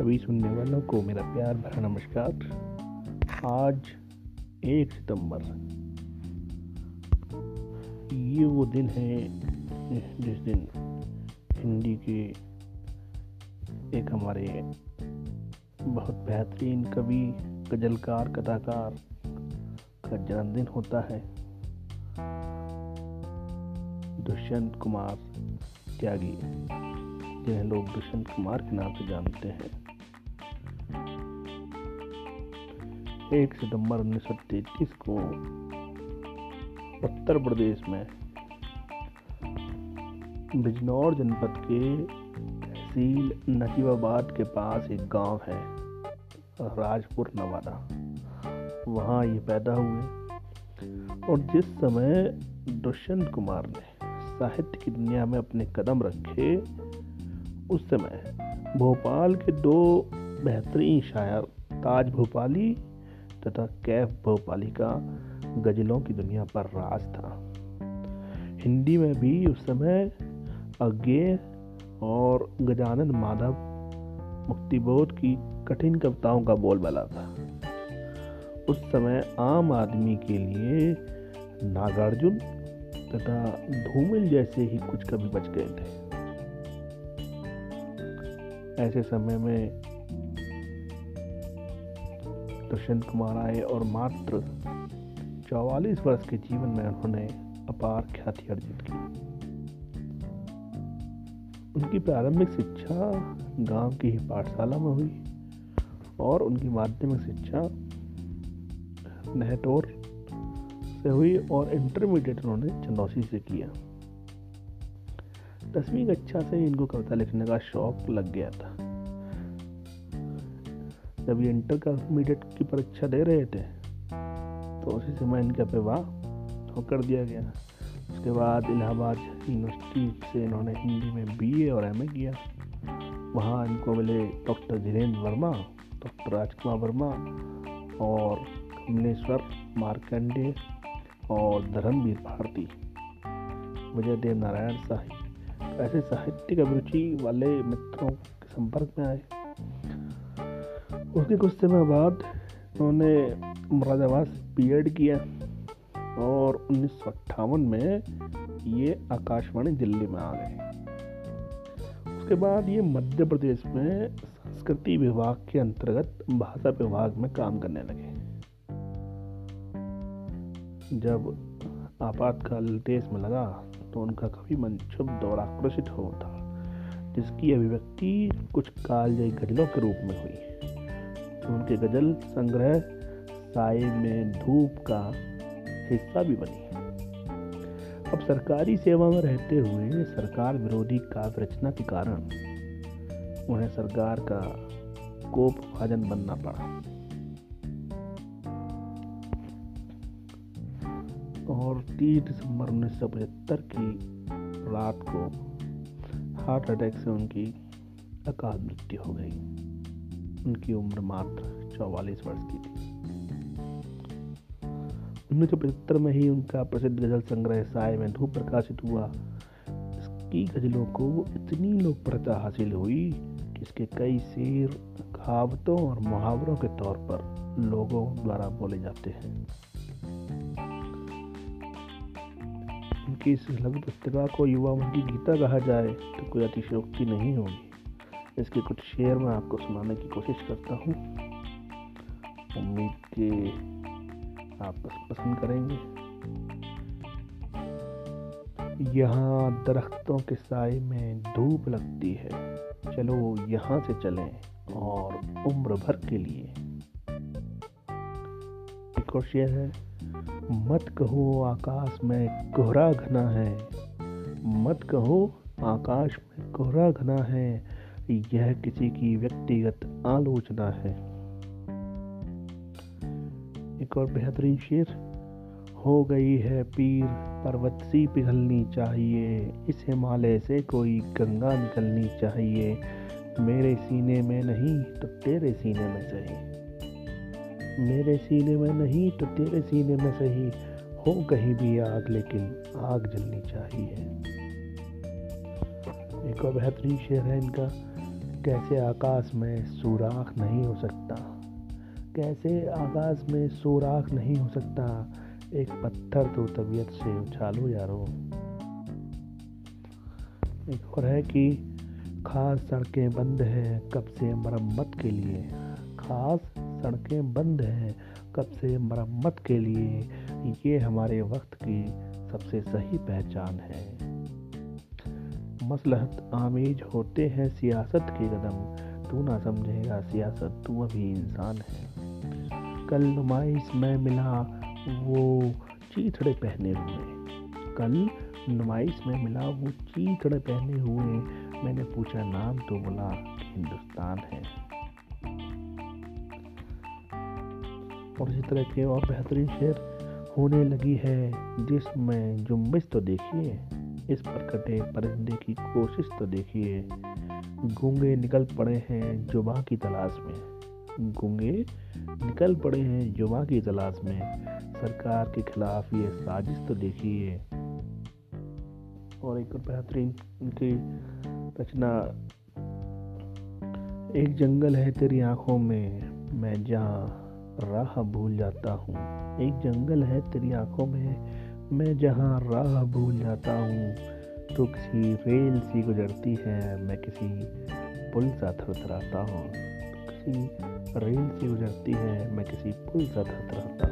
सभी सुनने वालों को मेरा प्यार भरा नमस्कार। आज एक सितंबर। ये वो दिन है जिस दिन हिंदी के एक हमारे बहुत बेहतरीन कवि, गजलकार, कथाकार का जन्मदिन होता है। दुष्यंत कुमार त्यागी, जिन्हें लोग दुष्यंत कुमार के नाम से जानते हैं। एक सितंबर उन्नीस सौ तैतीस को उत्तर प्रदेश में बिजनौर जनपद के तहसील नजीबाबाद के पास एक गाँव है, राजपुर, नवादा। वहाँ ये पैदा हुए और जिस समय दुष्यंत कुमार ने साहित्य की दुनिया में अपने कदम रखे, उस समय भोपाल के दो बेहतरीन शायर, ताज भोपाली तथा कैफ भोपाली का गजलों की दुनिया पर राज था। हिंदी में भी उस समय अज्ञे और गजानन माधव मुक्तिबोध की कठिन कविताओं का बोलबाला था। उस समय आम आदमी के लिए नागार्जुन तथा धूमिल जैसे ही कुछ कवि बच गए थे। ऐसे समय में दुष्यंत कुमार आए और मात्र चौवालीस वर्ष के जीवन में उन्होंने अपार ख्याति अर्जित की। उनकी प्रारंभिक शिक्षा गाँव की ही पाठशाला में हुई और उनकी माध्यमिक शिक्षा नहटोर से हुई और इंटरमीडिएट उन्होंने चंदौसी से किया। दसवीं कक्षा से इनको कविता लिखने का शौक लग गया था। जब ये इंटर मीडियट की परीक्षा दे रहे थे तो उसी समय इनका विवाह तो कर दिया गया। उसके बाद इलाहाबाद यूनिवर्सिटी से इन्होंने हिंदी में बीए और एमए किया। वहाँ इनको मिले डॉक्टर धीरेन्द्र वर्मा डॉक्टर राजकुमार वर्मा और कमलेश्वर मार्कंडे और धर्मवीर भारती। विजय देव नारायण साहिब ऐसे साहित्यिक अभिरुचि वाले मित्रों के संपर्क में आए। उसके कुछ समय बाद उन्होंने मुरादाबाद से बी किया और उन्नीस सौ अट्ठावन में ये आकाशवाणी दिल्ली में आ गए। उसके बाद ये मध्य प्रदेश में संस्कृति विभाग के अंतर्गत भाषा विभाग में काम करने लगे। जब आपातकाल देश में लगा तो उनका कभी मन क्षुब्ध और आक्रोशित हो था, जिसकी अभिव्यक्ति कुछ कालजयी गजलों के रूप में हुई उनके गज़ल संग्रह, साय में धूप का हिस्सा भी बनी। अब सरकारी सेवा में रहते हुए सरकार विरोधी काव्य रचना के कारण उन्हें सरकार का कोप भाजन बनना पड़ा। और तीस दिसंबर उन्नीस सौ पचहत्तर की रात को हार्ट अटैक से उनकी अकाल मृत्यु हो गई। उनकी उम्र मात्र चौवालीस वर्ष की थी। उन्नीस सौ पचहत्तर में ही उनका प्रसिद्ध गज़ल संग्रह साय में धूप प्रकाशित हुआ। इसकी गजलों को वो इतनी लोकप्रियता हासिल हुई कि इसके कई शेर, कहावतों और मुहावरों के तौर पर लोगों द्वारा बोले जाते हैं। उनकी इस लघु पुस्तिका को युवा मन की गीता कहा जाए तो कोई अतिशयोक्ति नहीं होगी। इसके कुछ शेयर मैं आपको सुनाने की कोशिश करता हूँ। उम्मीद के आप पसंद करेंगे। यहाँ दरख्तों के साय में धूप लगती है। चलो यहाँ से चलें और उम्र भर के लिए। एक और शेर है, मत कहो आकाश में कोहरा घना है। मत कहो आकाश में कोहरा घना है। यह किसी की व्यक्तिगत आलोचना है। एक और बेहतरीन शेर, हो गई है पीर, पर्वत सी पिघलनी चाहिए, इस हिमालय से कोई गंगा निकलनी चाहिए। मेरे सीने में नहीं तो तेरे सीने में सही। मेरे सीने में नहीं तो तेरे सीने में सही। हो कहीं भी आग, लेकिन आग जलनी चाहिए। एक और बेहतरीन शेर है इनका कैसे आकाश में सुराख नहीं हो सकता? कैसे आकाश में सुराख नहीं हो सकता? एक पत्थर तो तबीयत से उछालो यारो। एक और है कि खास सड़कें बंद हैं कब से मरम्मत के लिए। खास सड़कें बंद हैं कब से मरम्मत के लिए। ये हमारे वक्त की सबसे सही पहचान है। मसलहत आमेज होते हैं सियासत के कदम। तू ना समझेगा सियासत, तू अभी इंसान है। कल नुमाइश में मिला, वो चीथड़े पहने हुए। कल नुमाइश में मिला, वो चीथड़े पहने हुए। मैंने पूछा, नाम तो बोला, हिंदुस्तान है। और इसी तरह के और बेहतरीन शेर होने लगी है, जिसमें जुम्बिश तो देखिए इस पर कटे परिंदे की कोशिश तो देखिए। गूँगे निकल पड़े हैं जुबा की तलाश में। गूँगे निकल पड़े हैं जुबा की तलाश में। सरकार के खिलाफ ये साजिश तो देखिए। और एक बेहतरीन उनकी रचना। एक जंगल है तेरी आँखों में, मैं जहाँ राह भूल जाता हूँ। एक जंगल है तेरी आँखों में मैं जहाँ राह भूल जाता हूँ तो किसी रेल सी गुजरती है। मैं किसी पुल सा थरथराता हूँ तो किसी रेल सी गुजरती है। मैं किसी पुल सा थरथराता